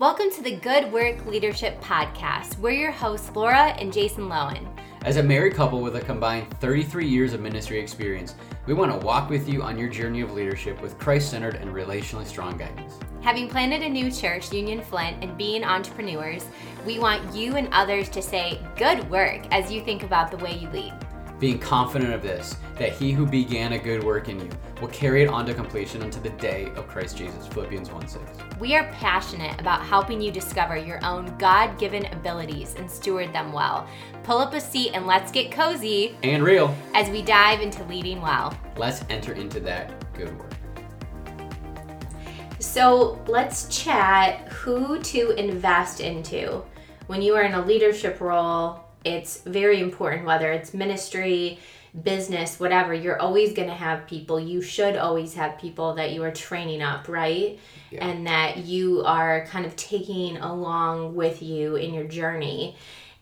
Welcome to the Good Work Leadership Podcast. We're your hosts, Laura and Jason Lowen. As a married couple with a combined 33 years of ministry experience, we want to walk with you on your journey of leadership with Christ centered and relationally strong guidance. Having planted a new church, Union Flint, and being entrepreneurs, we want you and others to say good work as you think about the way you lead. Being confident of this, that he who began a good work in you will carry it on to completion unto the day of Christ Jesus. Philippians 1 6. We are passionate about helping you discover your own God given abilities and steward them well. Pull up a seat and let's get cozy And real. as we dive into leading well. Let's enter into that good work. So let's chat who to invest into. When you are in a leadership role, it's very important whether it's ministry, business, whatever, you're always going to have people. You should always have people that you are training up, right? Yeah. And that you are kind of taking along with you in your journey.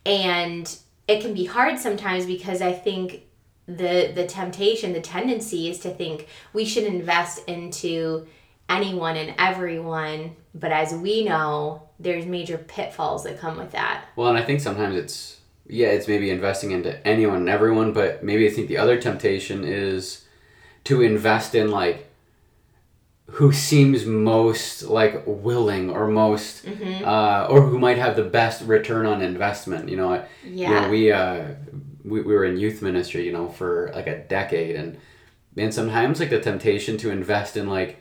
And it can be hard sometimes because I think the the temptation, the tendency is to think we should invest into anyone and everyone, but as we know, there's major pitfalls that come with that. Well, and I think sometimes it's yeah, it's maybe investing into anyone and everyone, but maybe I think the other temptation is to invest in like who seems most like willing or most Mm-hmm. uh, or who might have the best return on investment. You know, I- you Yeah. know, we uh we, we were in youth ministry, you know, for like a decade and and sometimes like the temptation to invest in like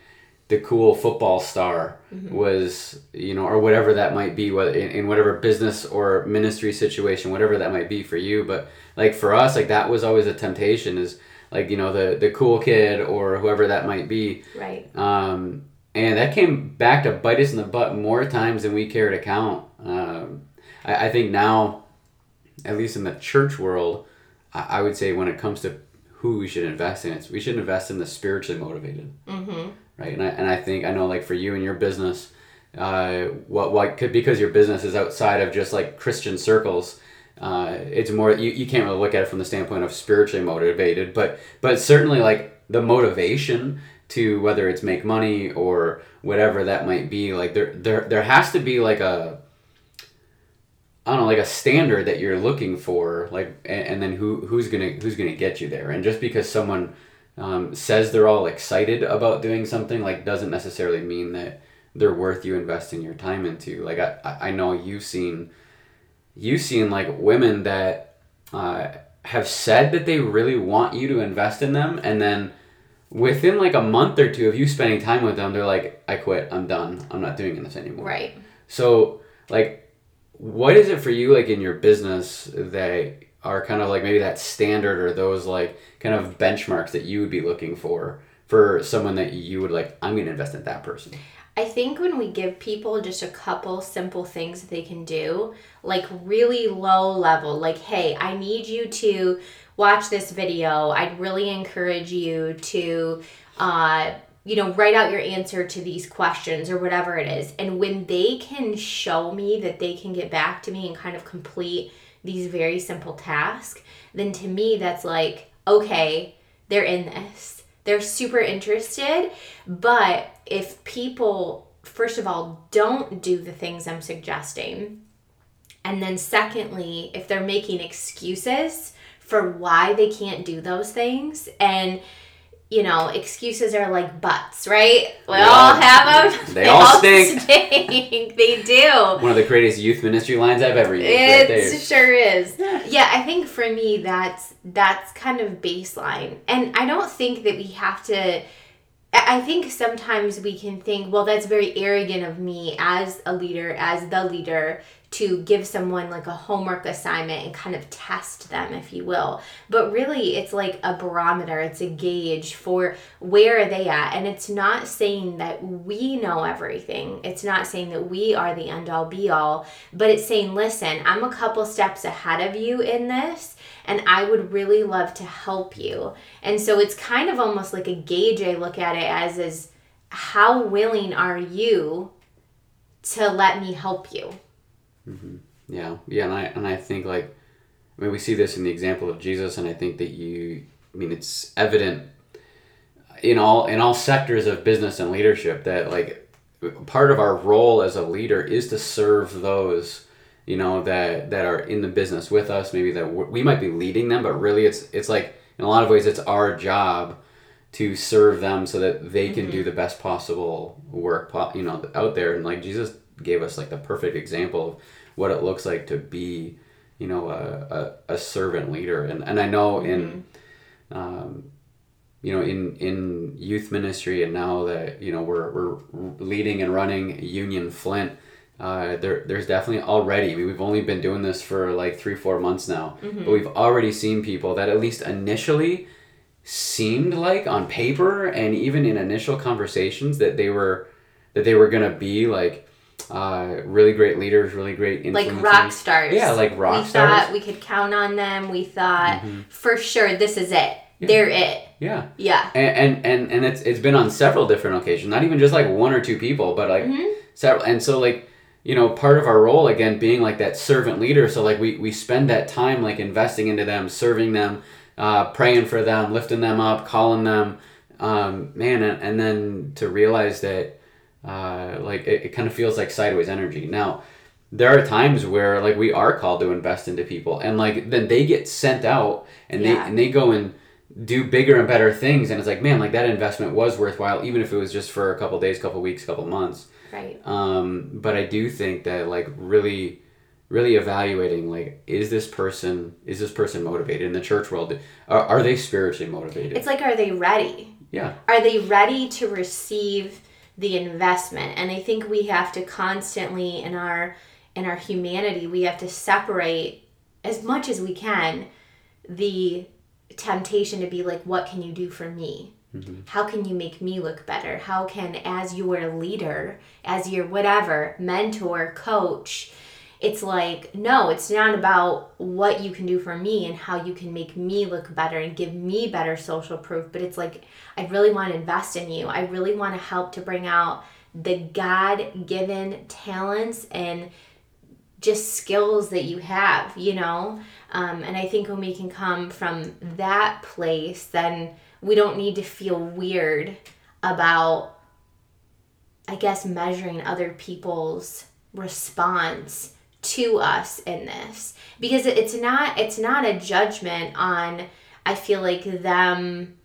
the cool football star Mm-hmm. was you know or whatever that might be whether in, in whatever business or ministry situation whatever that might be for you but like for us like that was always a temptation is like you know the the cool kid or whoever that might be Right. um, and that came back to bite us in the butt more times than we care to count. Um, I, I think now, at least in the church world, I, I would say when it comes to who we should invest in, it's we should invest in the spiritually motivated, Mm-hmm. Right? And I, and I think I know like for you and your business, uh, what what could because your business is outside of just like Christian circles. Uh, it's more you, you can't really look at it from the standpoint of spiritually motivated, but but certainly like the motivation to whether it's make money or whatever that might be like there there there has to be like a I don't know like a standard that you're looking for like and, and then who who's gonna who's gonna get you there and just because someone um, says they're all excited about doing something like doesn't necessarily mean that they're worth you investing your time into. Like I, I know you've seen you've seen like women that uh, have said that they really want you to invest in them and then within like a month or two of you spending time with them they're like i quit. I'm done. I'm not doing this anymore. Right. so like what is it for you like in your business that are kind of like maybe that standard or those like kind of benchmarks that you would be looking for for someone that you would like i'm going to invest in that person I think when we give people just a couple simple things that they can do, like really low level, like, hey, I need you to watch this video. I'd really encourage you to, uh, you know, write out your answer to these questions or whatever it is. And when they can show me that they can get back to me and kind of complete these very simple tasks, then to me, that's like, okay, they're in this. They're super interested. But if people, first of all, don't do the things I'm suggesting, and then secondly, if they're making excuses for why they can't do those things, and you know, excuses are like butts, right? We They all have them. they all stink. stink. they do. one of the greatest youth ministry lines i've ever used right. It sure is. Yeah, I think for me that's that's kind of baseline. And I don't think that we have to I think sometimes we can think, well, that's very arrogant of me as a leader, as the leader, to give someone like a homework assignment and kind of test them, if you will. But really, it's like a barometer, it's a gauge for where are they at. And it's not saying that we know everything, it's not saying that we are the end all be all, but it's saying, listen, I'm a couple steps ahead of you in this and I would really love to help you. And so it's kind of almost like a gauge I look at it as is how willing are you to let me help you? Mm-hmm. Yeah, yeah, and I and I think like, I mean, we see this in the example of Jesus, and I think that you, I mean, it's evident in all in all sectors of business and leadership that like part of our role as a leader is to serve those you know that that are in the business with us. Maybe that we're- might be leading them but really it's it's like in a lot of ways it's our job to serve them so that they can do mm-hmm. the best possible work you know out there. And like jesus gave us like the perfect example of what it looks like to be you know a, a, a servant leader. And, and i know in um, you know in in youth ministry and now that you know we're, we're leading and running union flint uh, there, there's definitely already I mean, we've only been doing this for like three four months now but we've already seen people that at least initially seemed like on paper and even in initial conversations that they were that they were gonna be like uh, really great leaders really great like rock stars. yeah like rock we stars Mm-hmm. thought we could count on them. We thought for sure this is it. They're it. yeah Yeah. and and and, and it's, it's been on several different occasions not even just like one or two people but like several and so like you know part of our role again being like that servant leader so like we, we spend that time like investing into them serving them uh, praying for them lifting them up calling them um, man and, and then to realize that uh, like it, it kind of feels like sideways energy now there are times where like we are called to invest into people and like then they get sent out and Yeah. they and they go and do bigger and better things and it's like man like that investment was worthwhile even if it was just for a couple days couple weeks couple months Right. um, but i do think that like really really evaluating like is this person is this person motivated in the church world are, are they spiritually motivated It's like, are they ready? yeah Are they ready to receive the investment? And I think we have to constantly in our in our humanity, we have to separate as much as we can the temptation to be like, what can you do for me? Mm-hmm. How can you make me look better? How can, as your leader, as your whatever, mentor, coach, it's like, no, it's not about what you can do for me and how you can make me look better and give me better social proof, but it's like, I really want to invest in you. I really want to help to bring out the God given talents and just skills that you have, you know? Um, and I think when we can come from that place, then we don't need to feel weird about, I guess, measuring other people's response to us in this. Because it's not it's not a judgment on i feel like them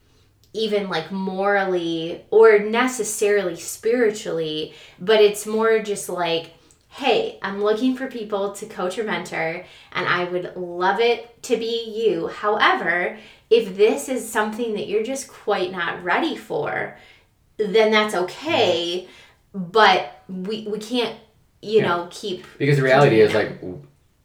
even like morally or necessarily spiritually but it's more just like hey i'm looking for people to coach or mentor and i would love it to be you. However if this is something that you're just quite not ready for then that's okay. But we we can't you Yeah. know keep because the reality is like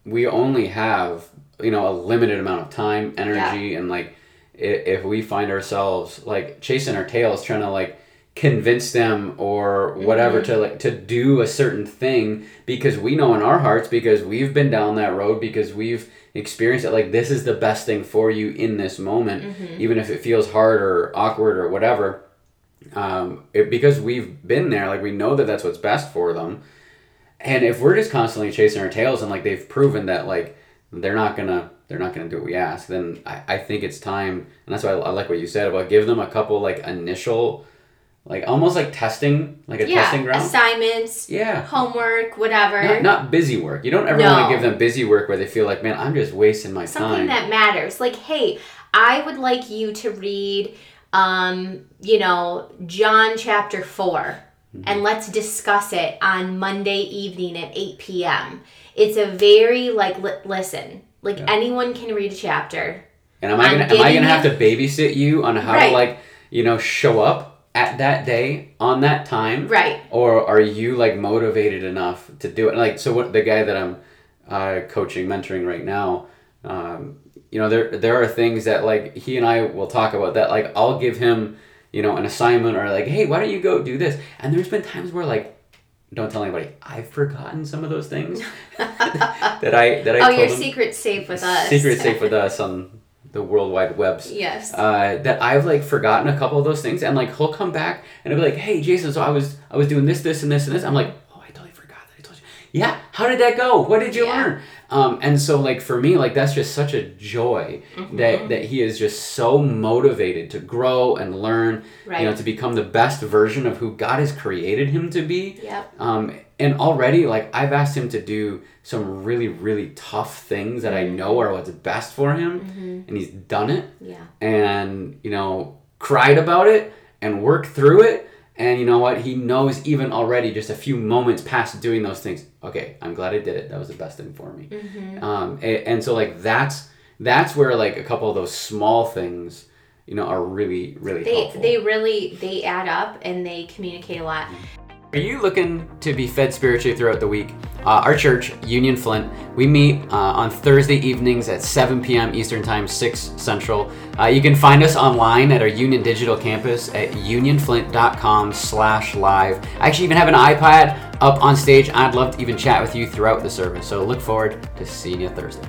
we only have you know a limited amount of time energy and like if we find ourselves like chasing our tails trying to like convince them or whatever to like to do a certain thing because we know in our hearts because we've been down that road because we've experienced it like this is the best thing for you in this moment even if it feels hard or awkward or whatever um, it, because we've been there like we know that that's what's best for them and if we're just constantly chasing our tails and like they've proven that like they're not gonna they're not gonna do what we ask, then I, I think it's time and that's why I, I like what you said about give them a couple like initial like almost like testing like a yeah testing ground. assignments yeah. homework whatever Not, not busy work. You don't ever No. want to give them busy work where they feel like, man, I'm just wasting my something time. Something that matters like hey i would like you to read um you know john chapter 4 Mm-hmm. and let's discuss it on monday evening at 8 p.m it's a very like li- listen like Yeah. anyone can read a chapter and am I gonna am I gonna have to babysit you on how Right. to like you know show up at that day on that time? right or are you like motivated enough to do it like so what the guy that i'm uh, coaching mentoring right now um, you know there there are things that like he and i will talk about that like i'll give him you know an assignment or like hey why don't you go do this and there's been times where like don't tell anybody i've forgotten some of those things that i that i oh your him. secret's safe with us secret safe with us on the world wide webs yes uh, that I've like forgotten a couple of those things, and like he'll come back and he'll be like, "Hey, Jason, so I was I was doing this, this, and this, and this." I'm like, "Oh, I totally forgot that I told you." Yeah, how did that go? What did you Yeah. learn? Um, and so like for me, like that's just such a joy Mm-hmm. that that he is just so motivated to grow and learn, Right. you know, to become the best version of who God has created him to be. Yep. Um, and already, like I've asked him to do some really, really tough things that I Mm-hmm. know are what's best for him, and he's done it Yeah. and you know cried about it and worked through it and you know what? He knows even already just a few moments past doing those things. Okay i'm glad i did it. That was the best thing for me. Um, and, and so like that's that's where like a couple of those small things you know are really really They helpful. they really they add up and they communicate a lot. Are you looking to be fed spiritually throughout the week? Uh, our church, Union Flint, we meet uh, on Thursday evenings at 7 p.m. Eastern Time, 6 Central. Uh, you can find us online at our Union Digital Campus at unionflint.com slash live. I actually even have an iPad up on stage. I'd love to even chat with you throughout the service. So look forward to seeing you Thursday.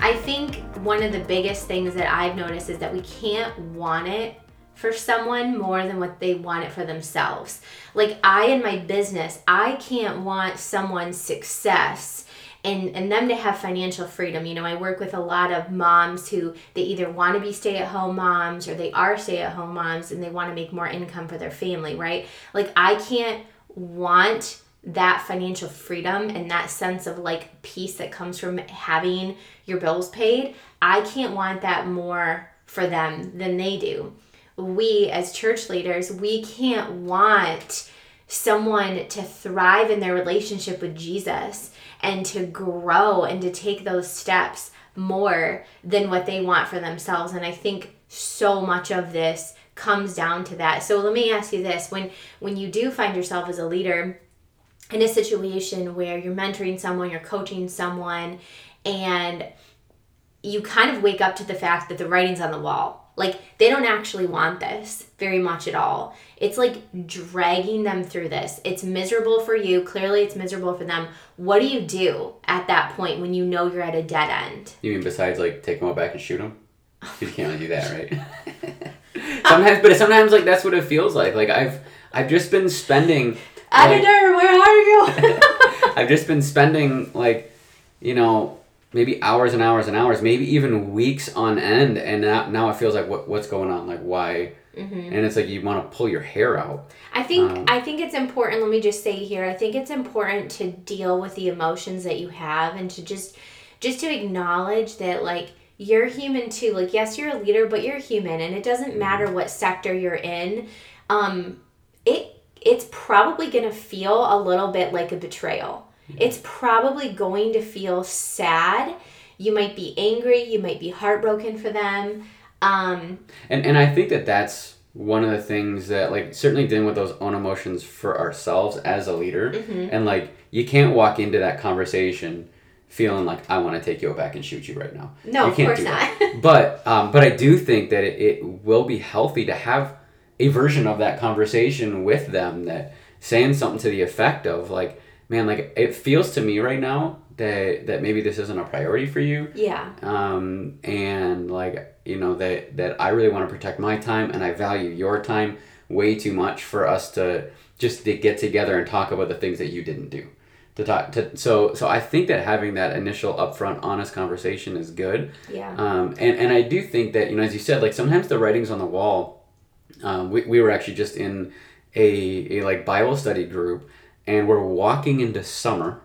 I think one of the biggest things that I've noticed is that we can't want it for someone more than what they want it for themselves. Like I in my business, I can't want someone's success and and them to have financial freedom. You know, I work with a lot of moms who they either want to be stay-at-home moms or they are stay-at-home moms and they want to make more income for their family, right? Like I can't want that financial freedom and that sense of like peace that comes from having your bills paid, I can't want that more for them than they do. We as church leaders, we can't want someone to thrive in their relationship with Jesus and to grow and to take those steps more than what they want for themselves. And I think so much of this comes down to that. So let me ask you this, when when you do find yourself as a leader in a situation where you're mentoring someone, you're coaching someone, and you kind of wake up to the fact that the writing's on the wall. Like they don't actually want this very much at all. It's like dragging them through this. It's miserable for you. Clearly, it's miserable for them. What do you do at that point when you know you're at a dead end? You mean besides like take them out back and shoot them? You can't really do that, right? sometimes, but sometimes like that's what it feels like. Like I've I've just been spending. like- Editor, where are you? I've just been spending like, you know, maybe hours and hours and hours, maybe even weeks on end, and now, now it feels like what what's going on? Like why? And it's like you want to pull your hair out. I think Um, I think it's important. Let me just say here. I think it's important to deal with the emotions that you have and to just just to acknowledge that like you're human too. Like yes, you're a leader, but you're human, and it doesn't matter what sector you're in. Um, it it's probably gonna feel a little bit like a betrayal. It's probably going to feel sad. You might be angry. You might be heartbroken for them. Um, And and I think that that's one of the things that like certainly dealing with those own emotions for ourselves as a leader, Mm-hmm. and like you can't walk into that conversation feeling like I want to take you back and shoot you right now. No, you of can't course do that. not. but um, but I do think that it, it will be healthy to have a version of that conversation with them that saying something to the effect of like, man, like it feels to me right now that that maybe this isn't a priority for you yeah. um, and like you know that that I really want to protect my time and I value your time way too much for us to just to get together and talk about the things that you didn't do to talk to so so I think that having that initial upfront honest conversation is good Yeah. um, and and I do think that you know as you said like sometimes the writing's on the wall um, we, we were actually just in a, a like Bible study group and we're walking into summer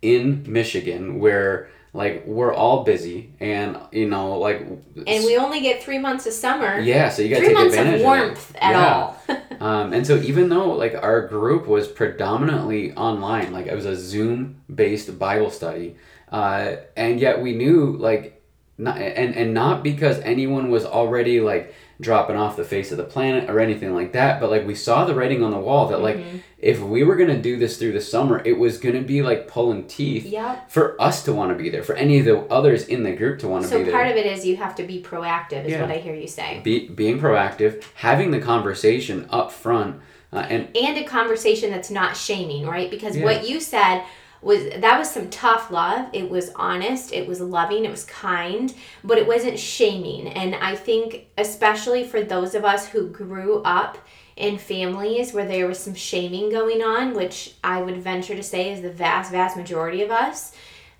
in Michigan where like we're all busy and you know like and we only get three months of summer. yeah so you got to three take months advantage of warmth of at Yeah. all. um, and so even though like our group was predominantly online like it was a zoom based bible study uh, and yet we knew like not, and and not because anyone was already like dropping off the face of the planet or anything like that but like we saw the writing on the wall that like Mm-hmm. if we were gonna do this through the summer it was gonna be like pulling teeth Yep. for us to want to be there for any of the others in the group to want to So be there So part of it is you have to be proactive, is Yeah. what I hear you say, be, being proactive having the conversation up front uh, and and a conversation that's not shaming, right? Because Yeah. what you said was that was some tough love. It was honest. It was loving. It was kind, but it wasn't shaming. And I think, especially for those of us who grew up in families where there was some shaming going on, which I would venture to say is the vast, vast majority of us.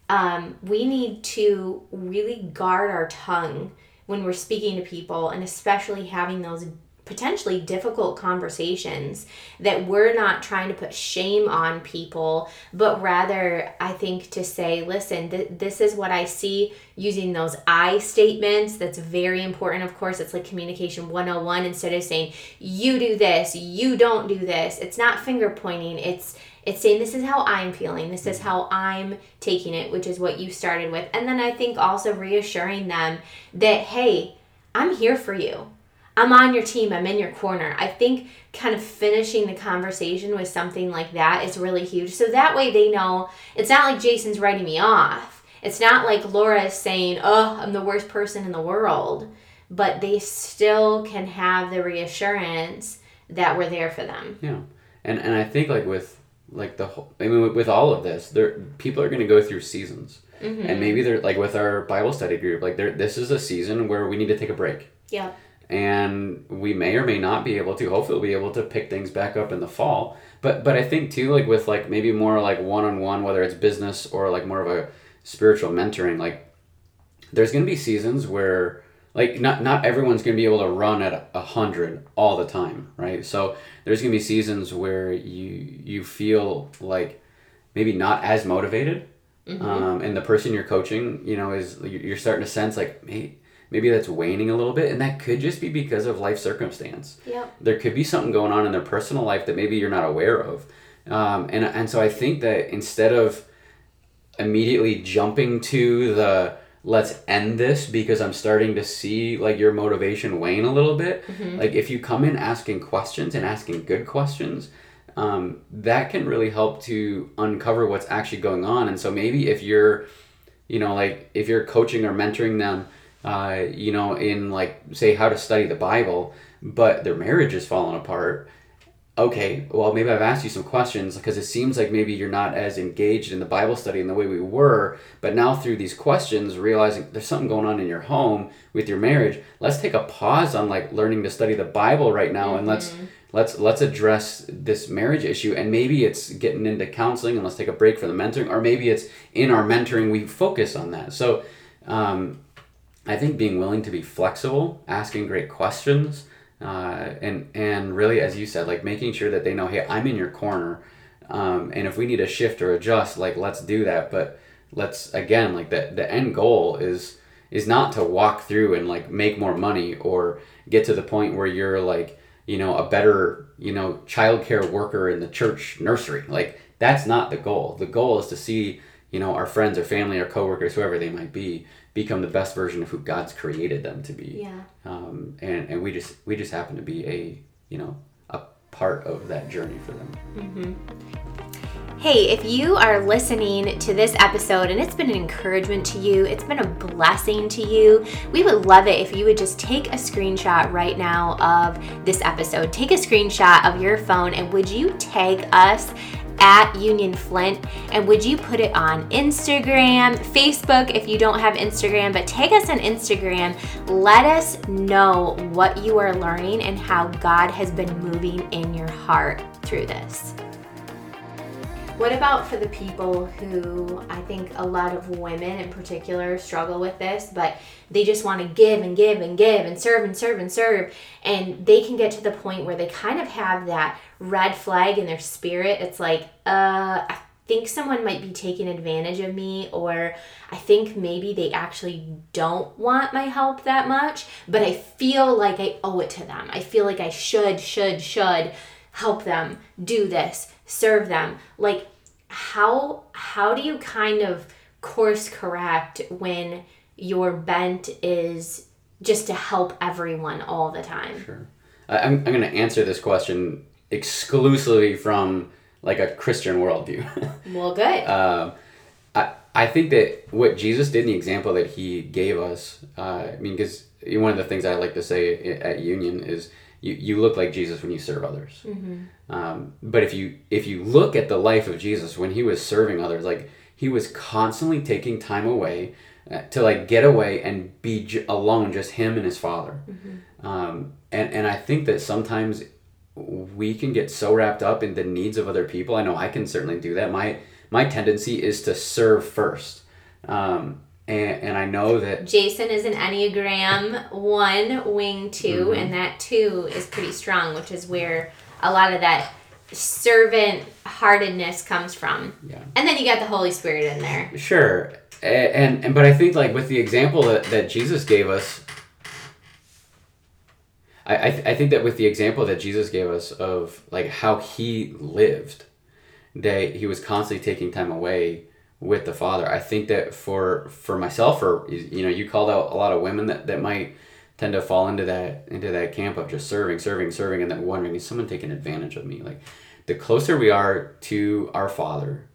um, we need to really guard our tongue when we're speaking to people and especially having those potentially difficult conversations that we're not trying to put shame on people but rather i think to say listen th- this is what i see using those i statements. That's very important of course. It's like communication 101 instead of saying you do this you don't do this. It's not finger pointing. It's it's saying this is how i'm feeling. This is how i'm taking it which is what you started with. And then i think also reassuring them that hey i'm here for you I'm on your team, I'm in your corner. I think kind of finishing the conversation with something like that is really huge. So that way they know it's not like Jason's writing me off. It's not like Laura is saying, oh, I'm the worst person in the world. But they still can have the reassurance that we're there for them. Yeah. And, and I think like with like the whole, I mean, with all of this, there people are going to go through seasons. Mm-hmm. And maybe they're like with our Bible study group, like there, this is a season where we need to take a break. Yeah and we may or may not be able to hopefully we'll be able to pick things back up in the fall but but i think too like with like maybe more like one-on-one whether it's business or like more of a spiritual mentoring like there's to be seasons where like not not everyone's to be able to run at a hundred all the time right so there's to be seasons where you you feel like maybe not as motivated mm-hmm. um, and the person you're coaching you know is you're starting to sense like hey maybe that's waning a little bit and that could just be because of life circumstance yep. there could be something going on in their personal life that maybe you're not aware of um, and, and so i think that instead of immediately jumping to the let's end this because i'm starting to see like your motivation wane a little bit mm-hmm. like if you come in asking questions and asking good questions um, that can really help to uncover what's actually going on and so maybe if you're you know like if you're coaching or mentoring them uh, you know, in like say how to study the Bible, but their marriage is falling apart. Okay, well maybe I've asked you some questions because it seems like maybe you're not as engaged in the Bible study in the way we were, but now through these questions, realizing there's something going on in your home with your marriage. Let's take a pause on like learning to study the Bible right now, mm-hmm. and let's mm-hmm. let's let's address this marriage issue and maybe it's getting into counseling and let's take a break from the mentoring or maybe it's in our mentoring we focus on that so um, I think being willing to be flexible, asking great questions, uh, and and really, as you said, like making sure that they know, hey, I'm in your corner, um, and if we need to shift or adjust, like let's do that. But let's again, like the the end goal is is not to walk through and like make more money or get to the point where you're like you know a better you know childcare worker in the church nursery. Like that's not the goal. The goal is to see you know our friends or family or coworkers, whoever they might be, become the best version of who God's created them to be. Yeah. Um, and, and we just we just happen to be a you know a part of that journey for them. Mm-hmm. Hey, if you are listening to this episode and it's been an encouragement to you, it's been a blessing to you, we would love it if you would just take a screenshot right now of this episode. Take a screenshot of your phone and would you tag us at Union Flint. And would you put it on Instagram, Facebook if you don't have Instagram, but tag us on Instagram. Let us know what you are learning and how God has been moving in your heart through this. What about for the people who I think a lot of women in particular struggle with this, but they just want to give and give and give and serve and serve and serve. And they can get to the point where they kind of have that red flag in their spirit. It's like, uh, I think someone might be taking advantage of me, or I think maybe they actually don't want my help that much, but I feel like I owe it to them. I feel like I should, should, should help them do this, serve them. Like, how how do you kind of course correct when your bent is just to help everyone all the time? Sure. I'm, I'm going to answer this question exclusively from like a Christian worldview. well, good. Um, I, I think that what Jesus did in the example that he gave us, uh, I mean, because one of the things I like to say at Union is you, you look like Jesus when you serve others. Mm-hmm. Um, but if you if you look at the life of Jesus when he was serving others, like he was constantly taking time away uh, to like get away and be j- alone, just him and his Father. Mm-hmm. Um, and and I think that sometimes we can get so wrapped up in the needs of other people. I know I can certainly do that. My my tendency is to serve first. Um, and, and I know that Jason is an Enneagram 1, wing 2, Mm-hmm. and that 2 is pretty strong, which is where a lot of that servant heartedness comes from. Yeah. And then you got the Holy Spirit in there. Sure. And, and but I think like with the example that, that Jesus gave us, I I, th- I think that with the example that Jesus gave us of like how he lived, that he was constantly taking time away with the Father. I think that for for myself or you know you called out a lot of women that, that might tend to fall into that into that camp of just serving, serving, serving, and then wondering is someone taking advantage of me like. The closer we are to our Father,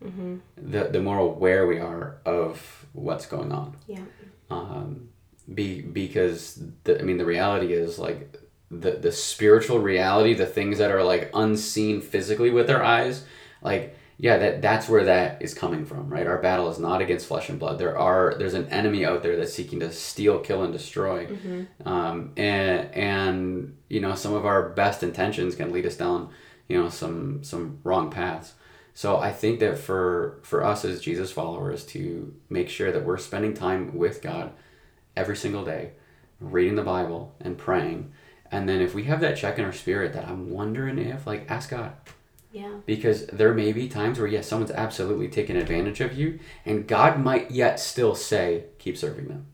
the, the more aware we are of what's going on. Yeah. Um, be because the, I mean the reality is like the the spiritual reality, the things that are like unseen physically with our eyes, like yeah, that that's where that is coming from, right? Our battle is not against flesh and blood. There are there's an enemy out there that's seeking to steal, kill, and destroy, um, and and you know some of our best intentions can lead us down you know some some wrong paths. So I think that for for us as Jesus followers to make sure that we're spending time with God every single day, reading the Bible and praying, and then if we have that check in our spirit that I'm wondering if like ask God Yeah. because there may be times where yes someone's absolutely taking advantage of you and God might yet still say keep serving them.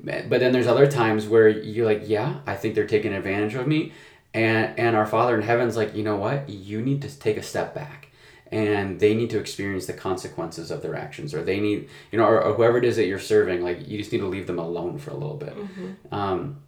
Right. But then there's other times where you're like, yeah, I think they're taking advantage of me. And and our Father in heaven's like, you know what? You need to take a step back. And they need to experience the consequences of their actions, or they need, you know, or, or whoever it is that you're serving, like you just need to leave them alone for a little bit. Um,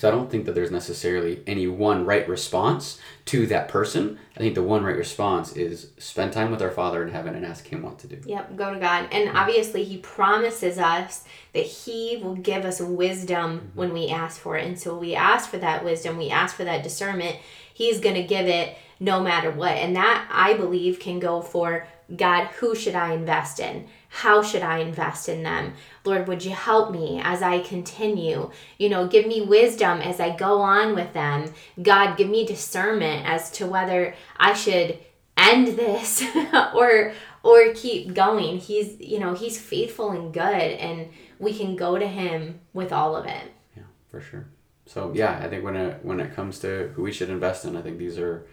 so I don't think that there's necessarily any one right response to that person. I think the one right response is spend time with our Father in heaven and ask Him what to do. Yep, go to God. And obviously, He promises us that He will give us wisdom mm-hmm. when we ask for it. And so we ask for that wisdom, we ask for that discernment. He's going to give it no matter what. And that, I believe, can go for God, who should I invest in? How should I invest in them? Lord, would you help me as I continue? You know, give me wisdom as I go on with them. God, give me discernment as to whether I should end this or or keep going. He's, you know, he's faithful and good and we can go to him with all of it. Yeah, for sure. So yeah, I think when it when it comes to who we should invest in, I think these are,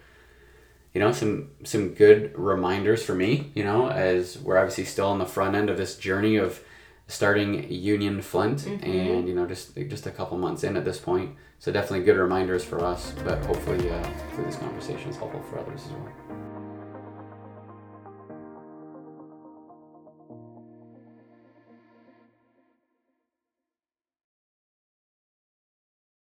you know, some some good reminders for me. You know, as we're obviously still on the front end of this journey of starting Union Flint, and you know, just just a couple months in at this point. So definitely good reminders for us. But hopefully, uh, hopefully this conversation is helpful for others as well.